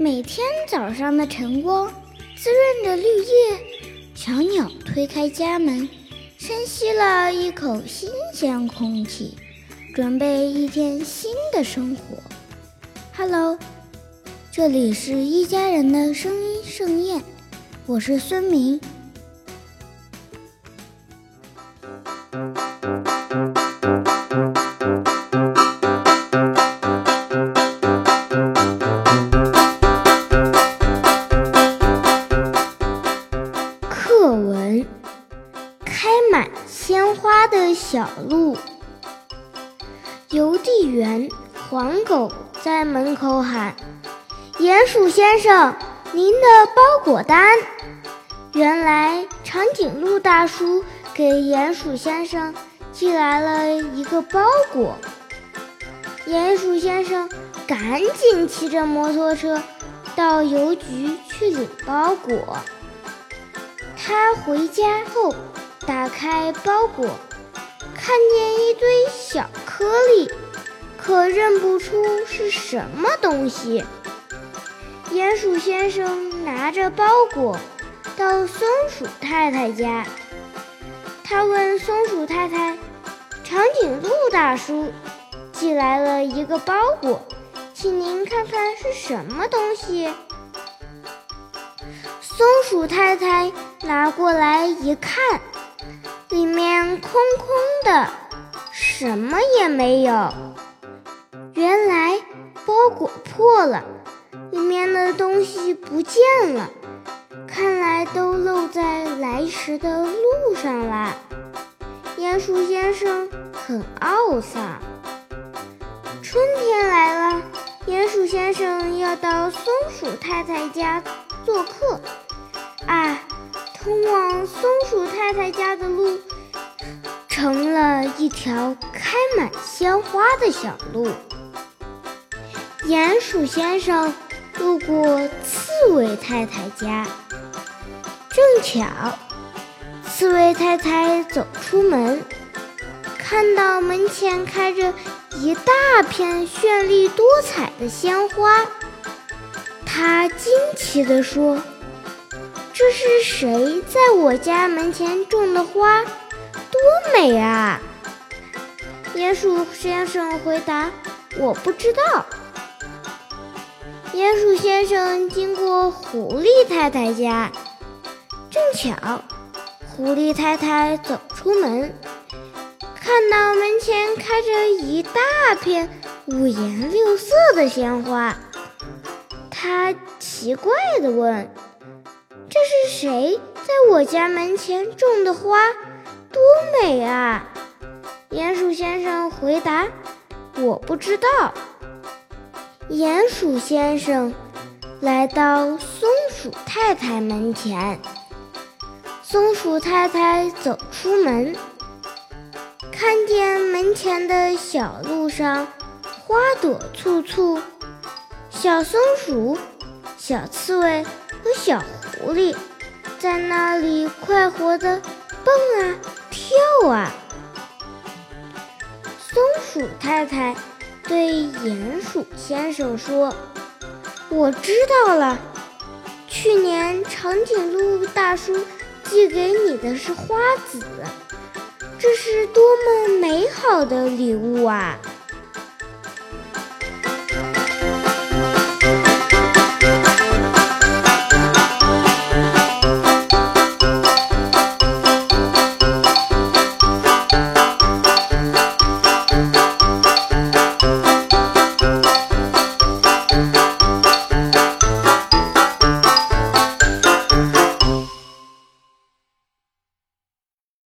每天早上的晨光，滋润着绿叶。小鸟推开家门，深吸了一口新鲜空气，准备一天新的生活。Hello，这里是一家人的声音盛宴，我是孙明。鲜花的小路。邮递员黄狗在门口喊：“鼹鼠先生，您的包裹单。”原来长颈鹿大叔给鼹鼠先生寄来了一个包裹。鼹鼠先生赶紧骑着摩托车到邮局去领包裹。他回家后打开包裹，看见一堆小颗粒，可认不出是什么东西。鼹鼠先生拿着包裹到松鼠太太家，他问松鼠太太：“长颈鹿大叔寄来了一个包裹，请您看看是什么东西。”松鼠太太拿过来一看，里面空空的，什么也没有。原来包裹破了，里面的东西不见了，看来都漏在来时的路上啦。鼹鼠先生很懊丧。春天来了，鼹鼠先生要到松鼠太太家做客。通往松鼠太太家的路成了一条开满鲜花的小路。鼹鼠先生路过刺猬太太家，正巧刺猬太太走出门，看到门前开着一大片绚丽多彩的鲜花，她惊奇地说。这是谁在我家门前种的花？多美啊！鼹鼠先生回答：“我不知道。”鼹鼠先生经过狐狸太太家，正巧狐狸太太走出门，看到门前开着一大片五颜六色的鲜花，他奇怪地问。这是谁在我家门前种的花？多美啊！鼹鼠先生回答：“我不知道。”鼹鼠先生来到松鼠太太门前，松鼠太太走出门，看见门前的小路上花朵簇簇，小松鼠、小刺猬和小。狐狸在那里快活的蹦啊跳啊。松鼠太太对鼹鼠先生说：“我知道了，去年长颈鹿大叔寄给你的是花籽，这是多么美好的礼物啊！”